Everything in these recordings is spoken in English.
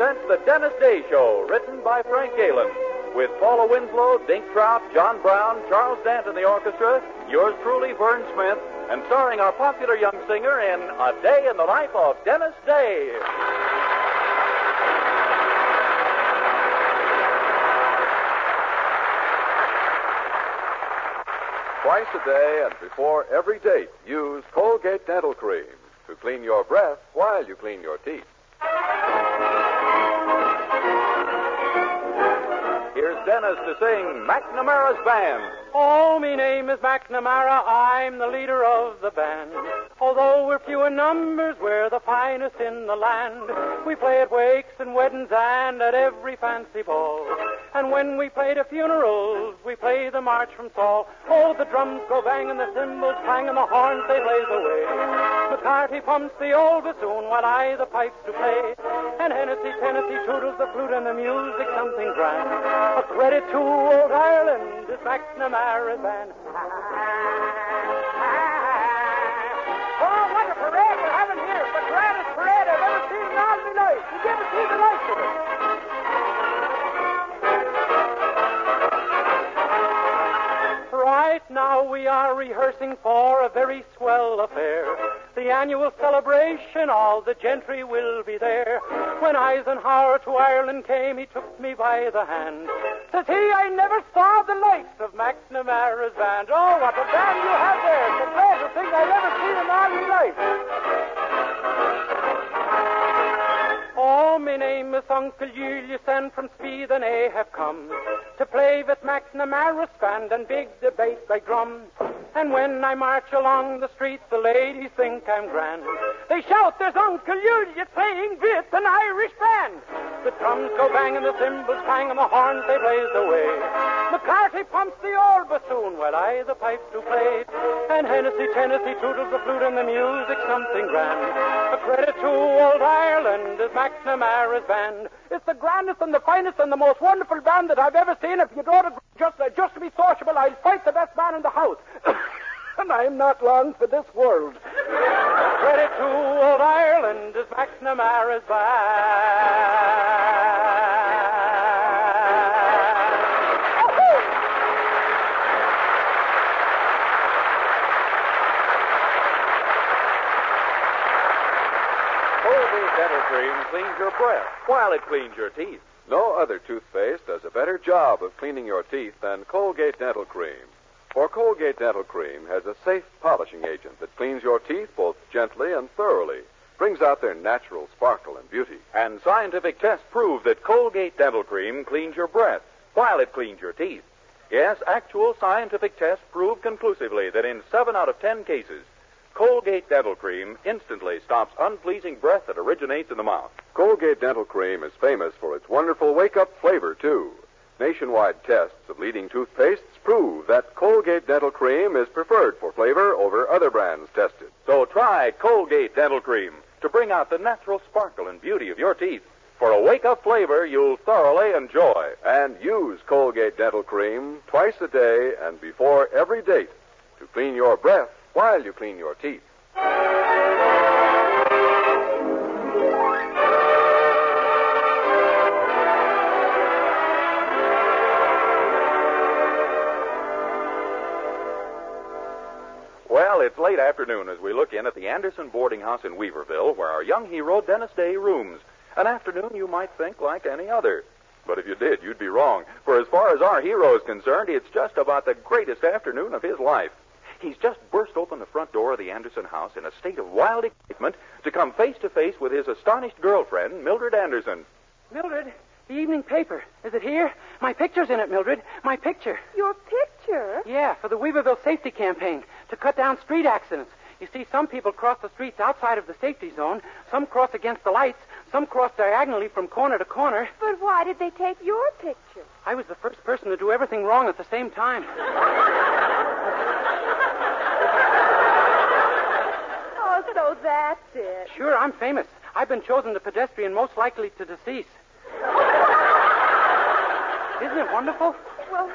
presents The Dennis Day Show, written by Frank Galen, with Paula Winslow, Dink Trout, John Brown, Charles Dant in the orchestra, yours truly, Vern Smith, and starring our popular young singer in A Day in the Life of Dennis Day. Twice a day and before every date, use Colgate Dental Cream to clean your breath while you clean your teeth. Here's Dennis to sing McNamara's Band. Oh, me name is McNamara. I'm the leader of the band. Although we're few in numbers, we're the finest in the land. We play at wakes and weddings and at every fancy ball. And when we play to funerals, we play the march from Saul. Oh, the drums go bang and the cymbals clang and the horns they blaze away. McCarthy pumps the old bassoon while I the pipes do play. And Hennessy, Tennessee toodles the flute and the music something grand. A credit to old Ireland is McNamara's band. Oh, what a parade we're having here. The grandest parade I've ever seen in all my life. You never see the likes it. Are rehearsing for a very swell affair. The annual celebration, all the gentry will be there. When Eisenhower to Ireland came, he took me by the hand. Says he, I never saw the likes of McNamara's band. Oh, what a band you have there. It's the greatest thing I've ever seen in all my life. Oh, my name is Uncle Julius, and from Sweden I have come to play with Max McNamara's band and big debate by drum. And when I march along the streets, the ladies think I'm grand. They shout, "There's Uncle Julius playing with an Irish band." The drums go bang and the cymbals clang and the horns they blaze away. McCarthy pumps the old bassoon while I the pipes do play. And Hennessy, Tennessee toodles the flute and the music something grand. A credit to old Is McNamara's band. It's the grandest and the finest and the most wonderful band that I've ever seen. If you don't just, uh, just to be sociable, I'll fight the best man in the house. and I'm not long for this world. Credit to old Ireland is McNamara's band. Cleans your breath while it cleans your teeth. No other toothpaste does a better job of cleaning your teeth than Colgate Dental Cream. For Colgate Dental Cream has a safe polishing agent that cleans your teeth both gently and thoroughly, brings out their natural sparkle and beauty. And scientific tests prove that Colgate Dental Cream cleans your breath while it cleans your teeth. Yes, actual scientific tests prove conclusively that in seven out of ten cases, Colgate Dental Cream instantly stops unpleasing breath that originates in the mouth. Colgate Dental Cream is famous for its wonderful wake up flavor, too. Nationwide tests of leading toothpastes prove that Colgate Dental Cream is preferred for flavor over other brands tested. So try Colgate Dental Cream to bring out the natural sparkle and beauty of your teeth. For a wake up flavor you'll thoroughly enjoy. And use Colgate Dental Cream twice a day and before every date to clean your breath while you clean your teeth. Well, it's late afternoon as we look in at the Anderson boarding house in Weaverville, where our young hero Dennis Day rooms. An afternoon you might think like any other. But if you did, you'd be wrong. For as far as our hero is concerned, it's just about the greatest afternoon of his life. He's just burst open the front door of the Anderson house in a state of wild excitement to come face to face with his astonished girlfriend, Mildred Anderson. Mildred, the evening paper. Is it here? My picture's in it, Mildred. My picture. Your picture? Yeah, for the Weaverville Safety Campaign to cut down street accidents. You see, some people cross the streets outside of the safety zone, some cross against the lights, some cross diagonally from corner to corner. But why did they take your picture? I was the first person to do everything wrong at the same time. Oh, so that's it. Sure, I'm famous. I've been chosen the pedestrian most likely to decease. Isn't it wonderful? Well,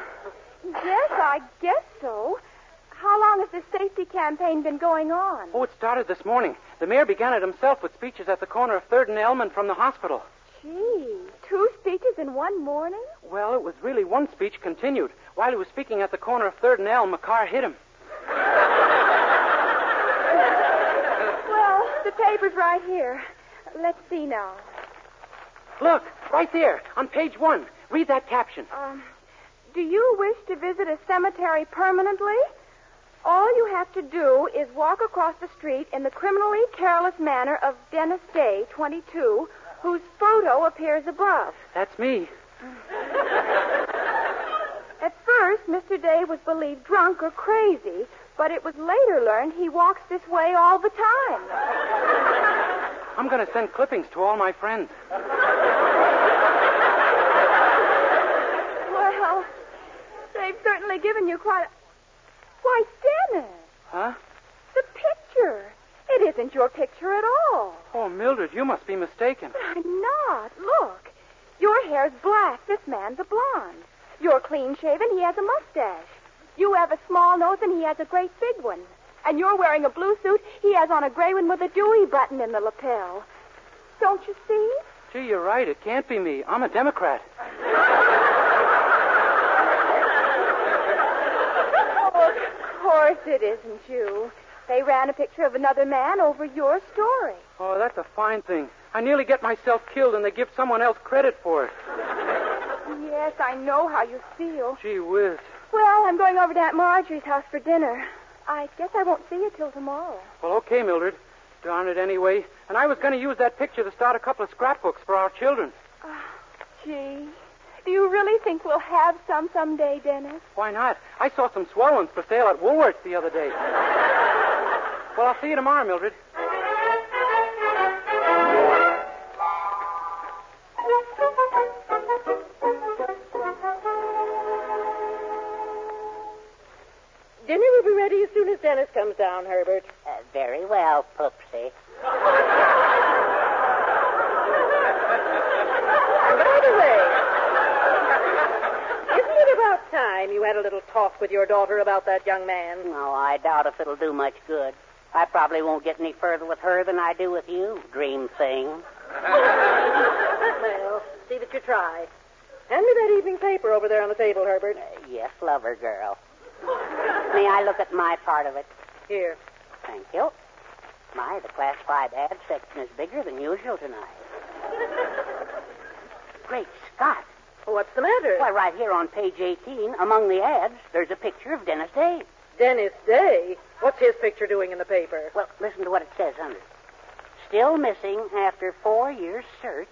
yes, I guess so. How long has this safety campaign been going on? Oh, it started this morning. The mayor began it himself with speeches at the corner of Third and Elm and from the hospital. Gee, two speeches in one morning? Well, it was really one speech continued. While he was speaking at the corner of Third and Elm, a car hit him. Well, the paper's right here. Let's see now. Look, right there, on page one. Read that caption. Um, do you wish to visit a cemetery permanently? All you have to do is walk across the street in the criminally careless manner of Dennis Day, 22, whose photo appears above. That's me. At first, Mr. Day was believed drunk or crazy, but it was later learned he walks this way all the time. I'm going to send clippings to all my friends. Well, they've certainly given you quite a... Why, Dennis, Huh? the picture. It isn't your picture at all. Oh, Mildred, you must be mistaken. But I'm not. Look. Your hair's black. This man's a blonde. You're clean shaven. He has a mustache. You have a small nose, and he has a great big one. And you're wearing a blue suit. He has on a gray one with a Dewey button in the lapel. Don't you see? Gee, you're right. It can't be me. I'm a Democrat. Oh, of course it isn't you. They ran a picture of another man over your story. Oh, that's a fine thing. I nearly get myself killed, and they give someone else credit for it. Yes, I know how you feel. Gee whiz. Well, I'm going over to Aunt Marjorie's house for dinner. I guess I won't see you till tomorrow. Well, okay, Mildred. Darn it anyway. And I was going to use that picture to start a couple of scrapbooks for our children. Ah, gee. Do you really think we'll have some someday, Dennis? Why not? I saw some swell ones for sale at Woolworth's the other day. well, I'll see you tomorrow, Mildred. Dennis comes down, Herbert. Uh, very well, Poopsie. By the way, isn't it about time you had a little talk with your daughter about that young man? No, I doubt if it'll do much good. I probably won't get any further with her than I do with you, dream thing. Well, see that you try. Hand me that evening paper over there on the table, Herbert. Uh, yes, lover girl. May I look at my part of it? Here. Thank you. My, the Class classified ad section is bigger than usual tonight. Great Scott. What's the matter? Why, right here on page 18, among the ads, there's a picture of Dennis Day. Dennis Day. What's his picture doing in the paper? Well, listen to what it says under. it. Still missing after four years' search,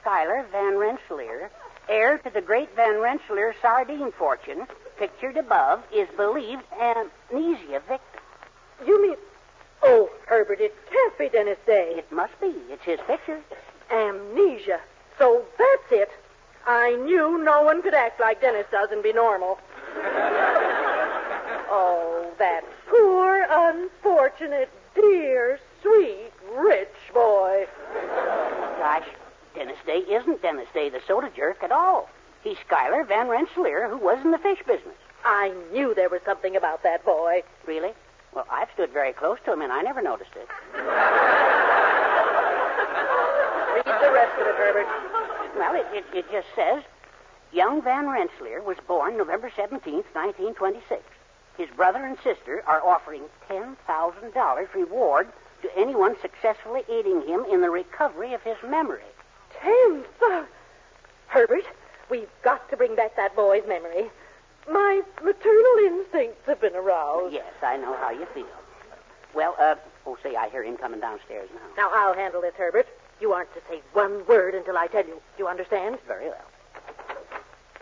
Schuyler Van Rensselaer, heir to the great Van Rensselaer sardine fortune, pictured above, is believed amnesia victim. You mean. Oh, Herbert, it can't be Dennis Day. It must be. It's his picture. Amnesia. So that's it. I knew no one could act like Dennis does and be normal. oh, that poor, unfortunate, dear, sweet, rich boy. Gosh, Dennis Day isn't Dennis Day, the soda jerk, at all. He's Schuyler Van Rensselaer, who was in the fish business. I knew there was something about that boy. Really? Well, I've stood very close to him, and I never noticed it. Read the rest of it, Herbert. Well, it, it, it just says young Van Rensselaer was born November 17th, 1926. His brother and sister are offering $10,000 reward to anyone successfully aiding him in the recovery of his memory. Ten thousand. Herbert, we've got to bring back that boy's memory. My maternal instincts have been aroused. Yes, I know how you feel. Well, uh, oh, say, I hear him coming downstairs now. Now, I'll handle this, Herbert. You aren't to say one word until I tell you. Do you understand? Very well.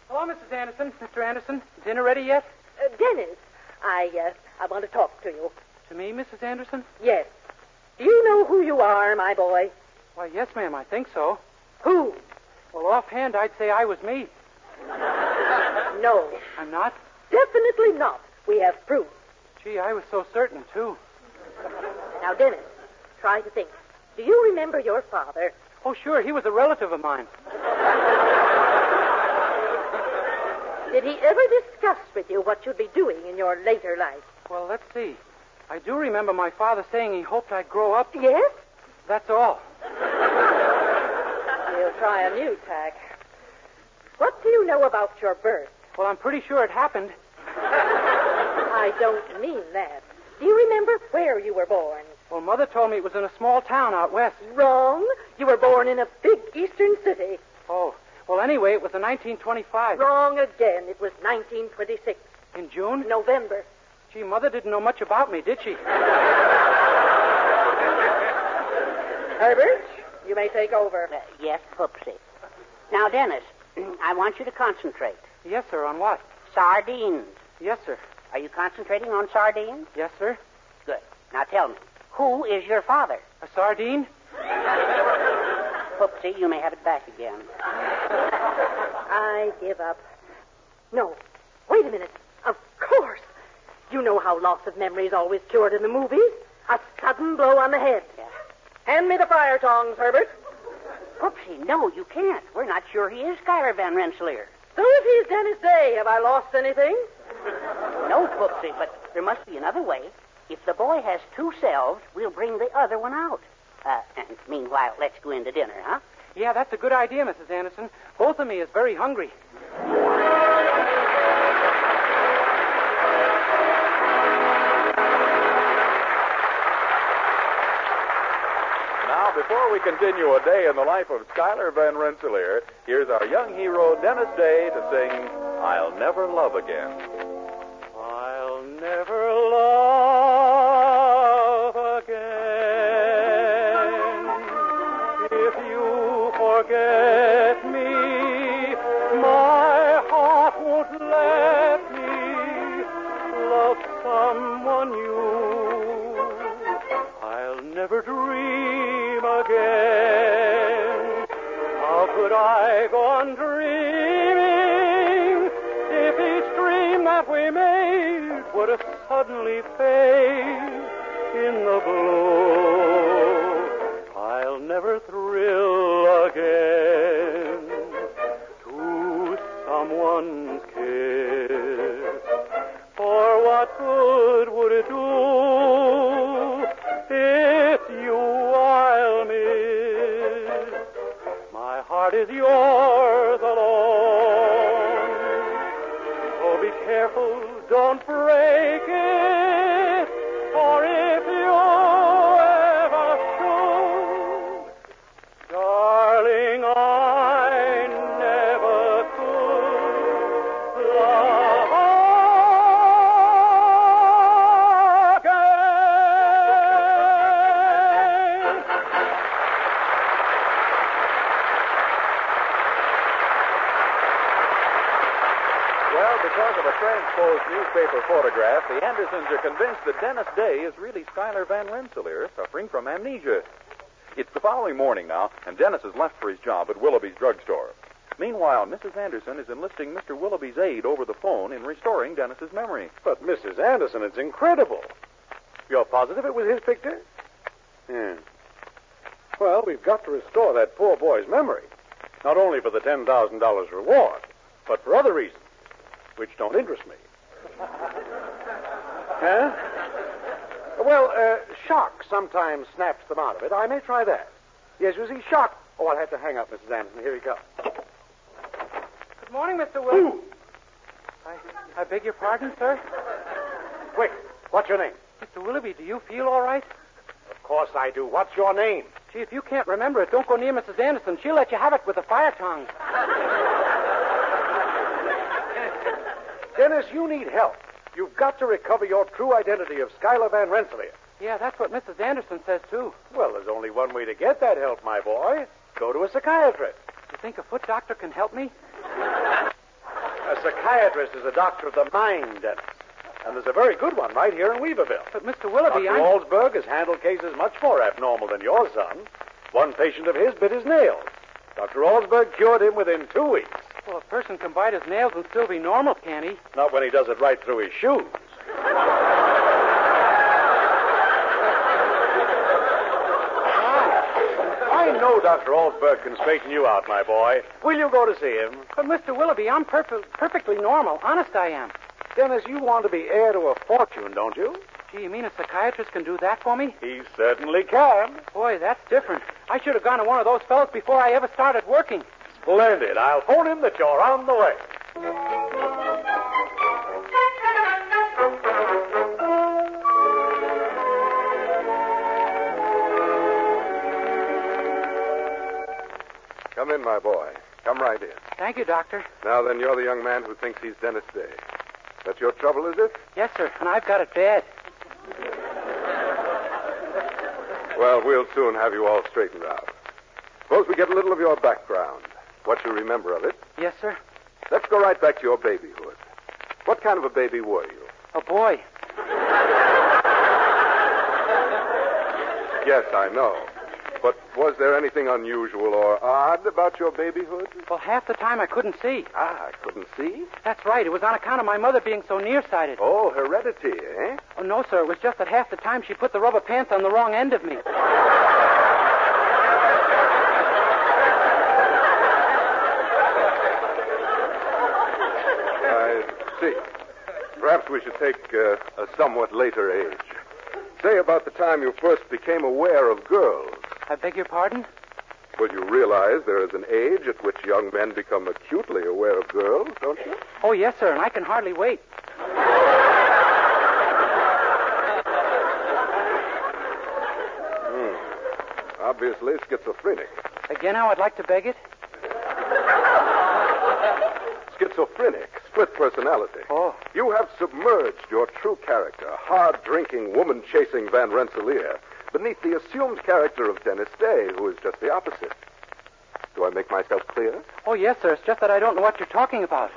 Hello, Mrs. Anderson. Mr. Anderson, dinner ready yet? Uh, Dennis, I, uh, I want to talk to you. To me, Mrs. Anderson? Yes. Do you know who you are, my boy? Why, yes, ma'am, I think so. Who? Well, offhand, I'd say I was me. No. I'm not? Definitely not. We have proof. Gee, I was so certain, too. Now, Dennis, try to think. Do you remember your father? Oh, sure, he was a relative of mine. Did he ever discuss with you what you'd be doing in your later life? Well, let's see. I do remember my father saying he hoped I'd grow up. Yes? That's all. We'll try a new tack. What do you know about your birth? Well, I'm pretty sure it happened. I don't mean that. Do you remember where you were born? Well, Mother told me it was in a small town out west. Wrong. You were born in a big eastern city. Oh, well, anyway, it was in 1925. Wrong again. It was 1926. In June? November. Gee, Mother didn't know much about me, did she? Herbert, you may take over. Uh, yes, Poopsie. Now, Dennis, I want you to concentrate. Yes, sir. On what? Sardines. Yes, sir. Are you concentrating on sardines? Yes, sir. Good. Now tell me, who is your father? A sardine? Poopsie, you may have it back again. I give up. No. Wait a minute. Of course. You know how loss of memory is always cured in the movies. A sudden blow on the head. Hand me the fire tongs, Herbert. Poopsie, no, you can't. We're not sure he is Schuyler Van Rensselaer. So if he's Dennis Day, have I lost anything? No, Poopsie, but there must be another way. If the boy has two selves, we'll bring the other one out. Uh, and meanwhile, let's go into dinner, huh? Yeah, that's a good idea, Mrs. Anderson. Both of me is very hungry. Before we continue a day in the life of Schuyler Van Rensselaer, here's our young hero, Dennis Day, to sing I'll Never Love Again. I'll never the Andersons are convinced that Dennis Day is really Schuyler Van Rensselaer, suffering from amnesia. It's the following morning now, and Dennis has left for his job at Willoughby's drugstore. Meanwhile, Mrs. Anderson is enlisting Mr. Willoughby's aid over the phone in restoring Dennis's memory. But, Mrs. Anderson, it's incredible. You're positive it was his picture? Yeah. Well, we've got to restore that poor boy's memory. Not only for the $10,000 reward, but for other reasons, which don't interest me. huh? Well, uh, shock sometimes snaps them out of it. I may try that. Yes, you see, shock. Oh, I'll have to hang up, Mrs. Anderson. Here he comes. Good morning, Mr. Willoughby. I, I beg your pardon, sir? Quick, what's your name? Mr. Willoughby, do you feel all right? Of course I do. What's your name? Gee, if you can't remember it, don't go near Mrs. Anderson. She'll let you have it with a fire tongue. Dennis, you need help. You've got to recover your true identity of Schuyler Van Rensselaer. Yeah, that's what Mrs. Anderson says, too. Well, there's only one way to get that help, my boy. Go to a psychiatrist. You think a foot doctor can help me? A psychiatrist is a doctor of the mind, Dennis. And there's a very good one right here in Weaverville. But, Mr. Willoughby, Dr. I'm... Walsberg has handled cases much more abnormal than your son. One patient of his bit his nails. Dr. Walsberg cured him within two weeks. Well, a person can bite his nails and still be normal, can't he? Not when he does it right through his shoes. I know Dr. Alsberg can straighten you out, my boy. Will you go to see him? But, Mr. Willoughby, I'm perf- perfectly normal. Honest, I am. Dennis, you want to be heir to a fortune, don't you? Gee, you mean a psychiatrist can do that for me? He certainly can. Boy, that's different. I should have gone to one of those fellows before I ever started working. Splendid. I'll phone him that you're on the way. Come in, my boy. Come right in. Thank you, Doctor. Now then, you're the young man who thinks he's Dennis Day. That's your trouble, is it? Yes, sir, and I've got it bad. Well, we'll soon have you all straightened out. Suppose we get a little of your background, what you remember of it. Yes, sir. Let's go right back to your babyhood. What kind of a baby were you? A boy. Yes, I know. But was there anything unusual or odd about your babyhood? Well, half the time I couldn't see. Ah, I couldn't see. That's right. It was on account of my mother being so nearsighted. Oh, heredity, eh? Oh, no, sir. It was just that half the time she put the rubber pants on the wrong end of me. I see. Perhaps we should take uh, a somewhat later age. Say about the time you first became aware of girls. I beg your pardon? Well, you realize there is an age at which young men become acutely aware of girls, don't you? Oh, yes, sir, and I can hardly wait. Obviously schizophrenic. Again, how I'd like to beg it? Schizophrenic, split personality. Oh. You have submerged your true character, hard drinking, woman chasing Van Rensselaer, beneath the assumed character of Dennis Day, who is just the opposite. Do I make myself clear? Oh, yes, sir. It's just that I don't know what you're talking about.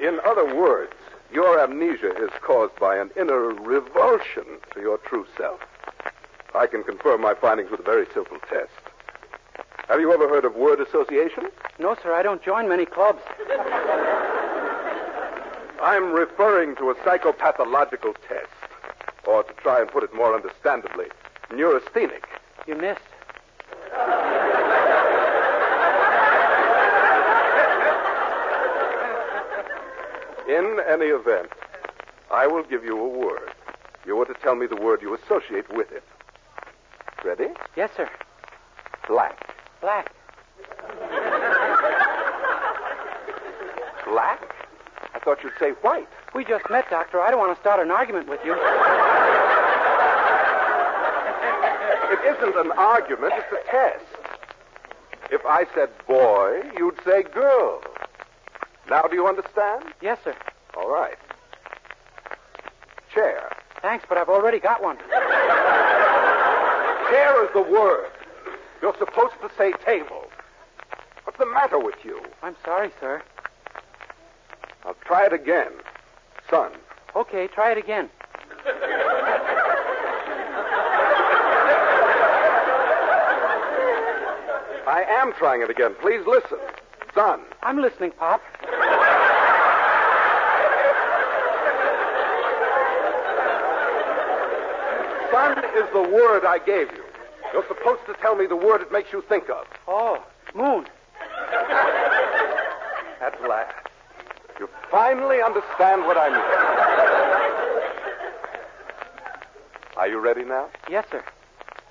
In other words, your amnesia is caused by an inner revulsion to your true self. I can confirm my findings with a very simple test. Have you ever heard of word association? No, sir, I don't join many clubs. I'm referring to a psychopathological test. Or to try and put it more understandably, neurasthenic. You missed. In any event, I will give you a word. You are to tell me the word you associate with it. Ready? Yes, sir. Black. Black. Black? I thought you'd say white. We just met, Doctor. I don't want to start an argument with you. It isn't an argument, it's a test. If I said boy, you'd say girl. Now do you understand? Yes, sir. All right. Chair. Thanks, but I've already got one. Chair is the word. You're supposed to say table. What's the matter with you? I'm sorry, sir. I'll try it again. Son. Okay, try it again. I am trying it again. Please listen. Son. I'm listening, Pop. Son is the word I gave you. You're supposed to tell me the word it makes you think of. Oh, moon. At last. You finally understand what I mean. Are you ready now? Yes, sir.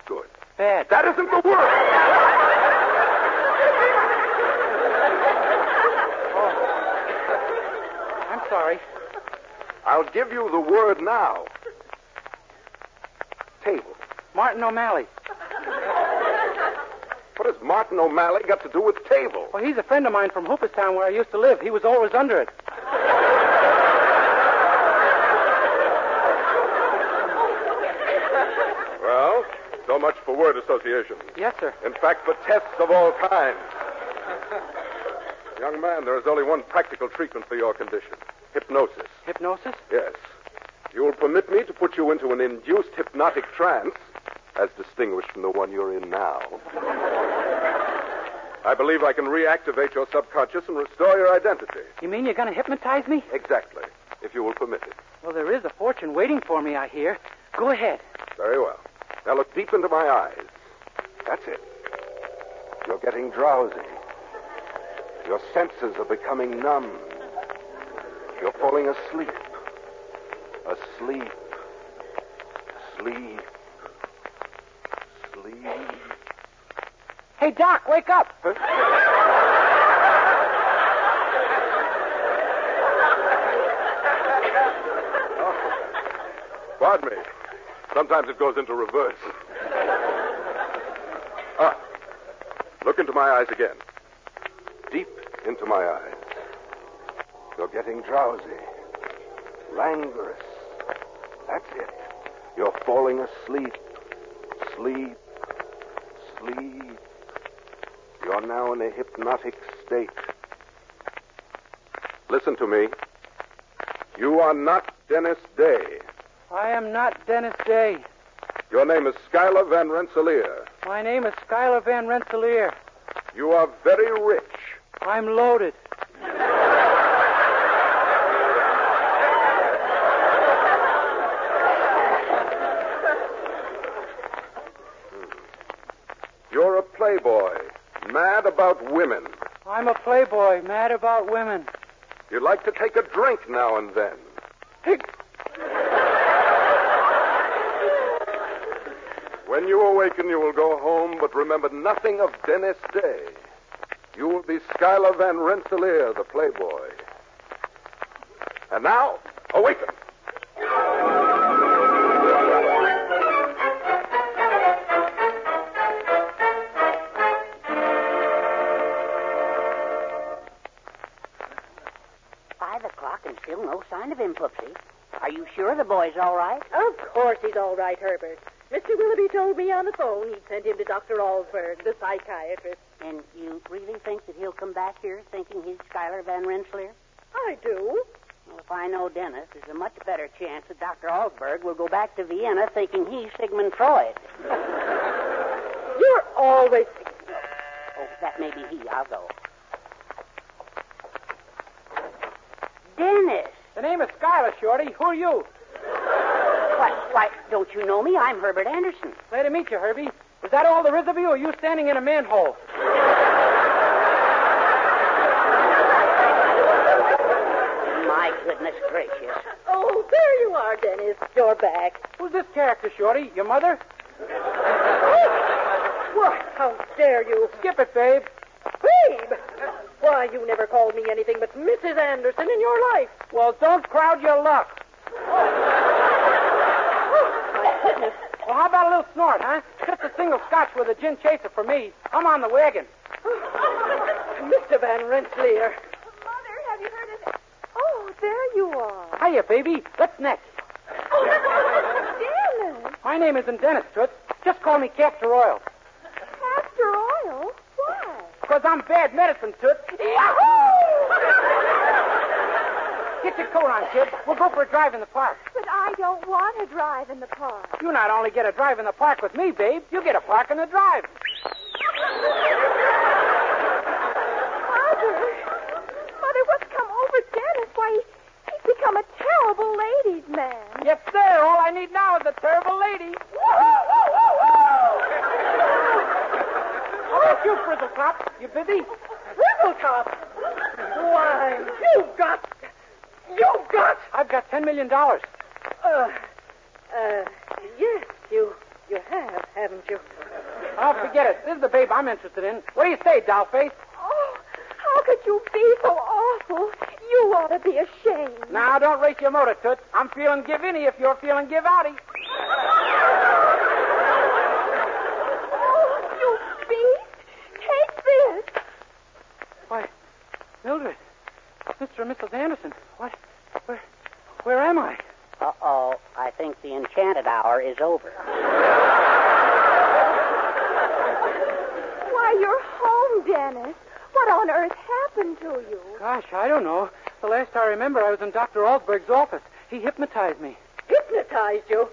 Good. Bad. That isn't the word! Oh, I'm sorry. I'll give you the word now. Table. Martin O'Malley. What has Martin O'Malley got to do with table? Well, he's a friend of mine from Hooperstown where I used to live. He was always under it. Well, so much for word association. Yes, sir. In fact, for tests of all kinds. Young man, there is only one practical treatment for your condition hypnosis. Hypnosis? Yes. You will permit me to put you into an induced hypnotic trance, as distinguished from the one you're in now. I believe I can reactivate your subconscious and restore your identity. You mean you're going to hypnotize me? Exactly, if you will permit it. Well, there is a fortune waiting for me, I hear. Go ahead. Very well. Now look deep into my eyes. That's it. You're getting drowsy. Your senses are becoming numb. You're falling asleep. Asleep. Sleep. Sleep. Hey, Doc, wake up. Pardon me. Sometimes it goes into reverse. ah. Look into my eyes again. Deep into my eyes. You're getting drowsy. Languorous. That's it. You're falling asleep. Sleep. You're now in a hypnotic state. Listen to me. You are not Dennis Day. I am not Dennis Day. Your name is Schuyler Van Rensselaer. My name is Schuyler Van Rensselaer. You are very rich. I'm loaded. You're a playboy, mad about women. I'm a playboy, mad about women. You like to take a drink now and then. When you awaken, you will go home, but remember nothing of Dennis Day. You will be Schuyler Van Rensselaer, the playboy. And now, awaken. Sign of him, Poopsie. Are you sure the boy's all right? Of course he's all right, Herbert. Mr. Willoughby told me on the phone he'd sent him to Dr. Allsberg, the psychiatrist. And you really think that he'll come back here thinking he's Schuyler Van Rensselaer? I do. Well, if I know Dennis, there's a much better chance that Dr. Allsberg will go back to Vienna thinking he's Sigmund Freud. You're always. Oh, that may be he. I'll go. Dennis! The name is Schuyler, Shorty. Who are you? Why, why, don't you know me? I'm Herbert Anderson. Glad to meet you, Herbie. Is that all there is of you, or are you standing in a manhole? My goodness gracious. Oh, there you are, Dennis. You're back. Who's this character, Shorty? Your mother? Why, how dare you? Skip it, babe. Babe! Why, you never called me anything but Mrs. Anderson in your life. Well, don't crowd your luck. Oh, my goodness. Well, how about a little snort, huh? Just a single scotch with a gin chaser for me. I'm on the wagon. Mr. Van Rensselaer. Mother, have you heard of it? Oh, there you are. Hiya, baby. What's next? Oh, Dennis. My name isn't Dennis, Toots. Just call me Castor Oil. Castor oil? Why? Because I'm bad medicine, Toots. Yahoo! Get your coat on, kid. We'll go for a drive in the park. But I don't want to drive in the park. You not only get a drive in the park with me, babe, you get a park in the drive. Mother. Mother, what's come over Dennis? Why, he's become a terrible ladies' man. Yes, sir. All I need now is a terrible lady. How about you, Frizzletop? You busy? Frizzletop! Why, you've got. You've got. I've got ten million dollars. Uh, uh, yes, you. You have, haven't you? Oh, forget it. This is the babe I'm interested in. What do you say, dollface? Oh, how could you be so awful? You ought to be ashamed. Now, don't race your motor, Toots. I'm feeling give inny if you're feeling give outy. Oh, you beast. Take this. Why, Mildred, Mr. and Mrs. Anderson, what? Where, where am I? Uh oh. I think the enchanted hour is over. Why, you're home, Dennis. What on earth happened to you? Gosh, I don't know. The last I remember, I was in Dr. Alsberg's office. He hypnotized me. Hypnotized you?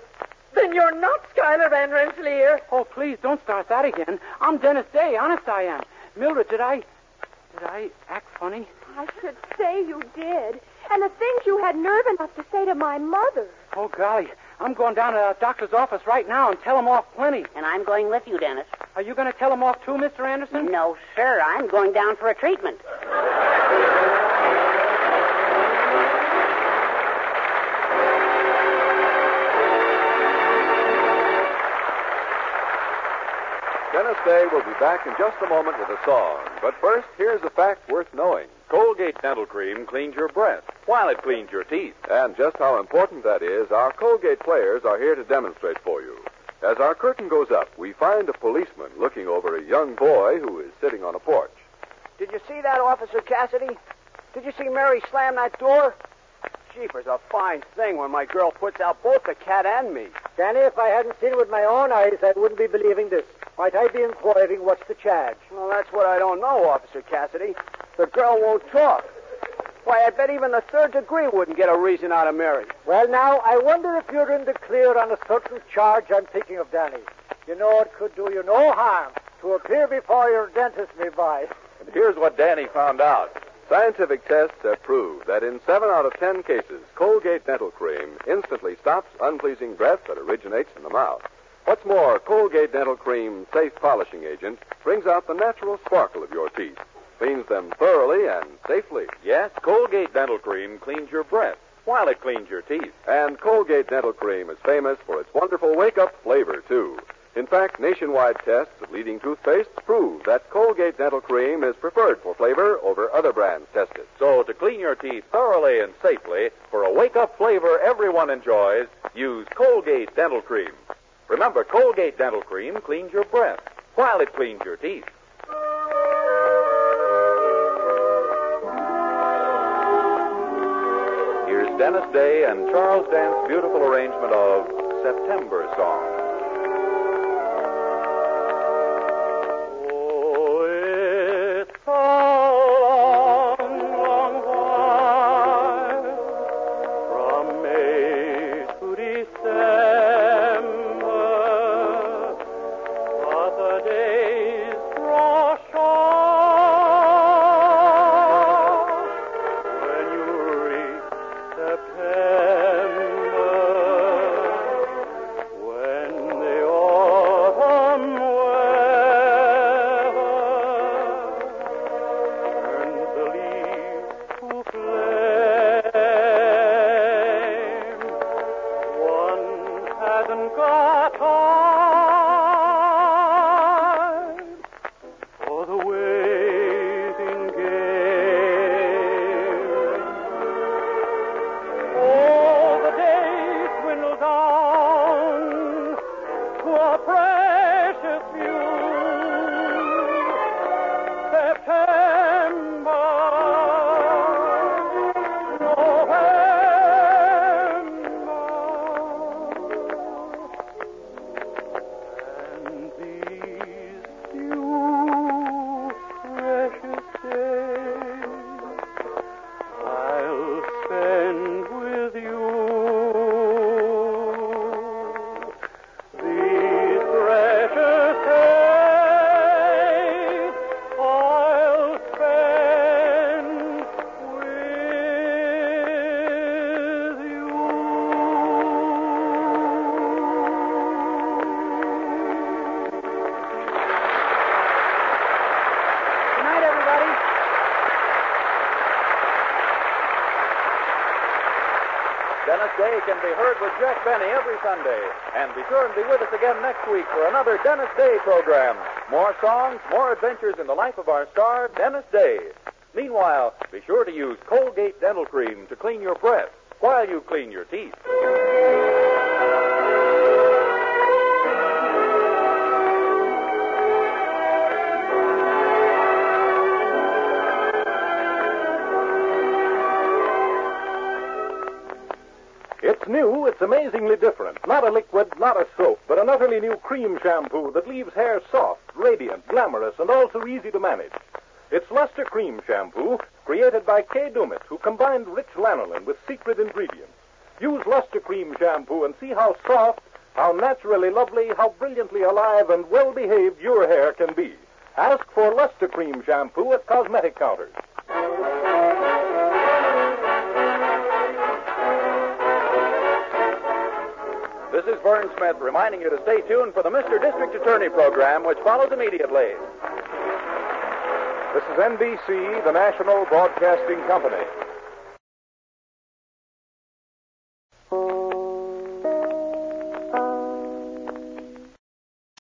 Then you're not Schuyler Van Rensselaer. Oh, please, don't start that again. I'm Dennis Day. Honest, I am. Mildred, did I. Did I act funny? I should say you did. And the things you had nerve enough to say to my mother. Oh, golly. I'm going down to the doctor's office right now and tell him off plenty. And I'm going with you, Dennis. Are you going to tell him off too, Mr. Anderson? No, sir. I'm going down for a treatment. Day will be back in just a moment with a song. But first, here's a fact worth knowing. Colgate Dental Cream cleans your breath while it cleans your teeth. And just how important that is, our Colgate players are here to demonstrate for you. As our curtain goes up, we find a policeman looking over a young boy who is sitting on a porch. Did you see that, Officer Cassidy? Did you see Mary slam that door? Jeepers, a fine thing when my girl puts out both the cat and me. Danny, if I hadn't seen it with my own eyes, I wouldn't be believing this. Might I be inquiring what's the charge? Well, that's what I don't know, Officer Cassidy. The girl won't talk. Why, I bet even the third degree wouldn't get a reason out of Mary. Well, now, I wonder if you're in the clear on a certain charge I'm thinking of, Danny. You know it could do you no harm to appear before your dentist nearby. And here's what Danny found out. Scientific tests have proved that in seven out of ten cases, Colgate Dental Cream instantly stops unpleasing breath that originates in the mouth. What's more, Colgate Dental Cream Safe Polishing Agent brings out the natural sparkle of your teeth, cleans them thoroughly and safely. Yes, Colgate Dental Cream cleans your breath while it cleans your teeth. And Colgate Dental Cream is famous for its wonderful wake up flavor, too. In fact, nationwide tests of leading toothpastes prove that Colgate Dental Cream is preferred for flavor over other brands tested. So to clean your teeth thoroughly and safely for a wake up flavor everyone enjoys, use Colgate Dental Cream. Remember, Colgate Dental Cream cleans your breath while it cleans your teeth. Here's Dennis Day and Charles Dant's beautiful arrangement of September Song. Can be heard with Jack Benny every Sunday. And be sure and be with us again next week for another Dennis Day program. More songs, more adventures in the life of our star, Dennis Day. Meanwhile, be sure to use Colgate Dental Cream to clean your breath while you clean your teeth. It's amazingly different. Not a liquid, not a soap, but an utterly new cream shampoo that leaves hair soft, radiant, glamorous, and also easy to manage. It's Lustre-Creme Shampoo, created by Kay Daumit, who combined rich lanolin with secret ingredients. Use Lustre-Creme Shampoo and see how soft, how naturally lovely, how brilliantly alive and well behaved your hair can be. Ask for Lustre-Creme Shampoo at cosmetic counters. Vern Smith reminding you to stay tuned for the Mr. District Attorney program, which follows immediately. This is NBC, the national broadcasting company.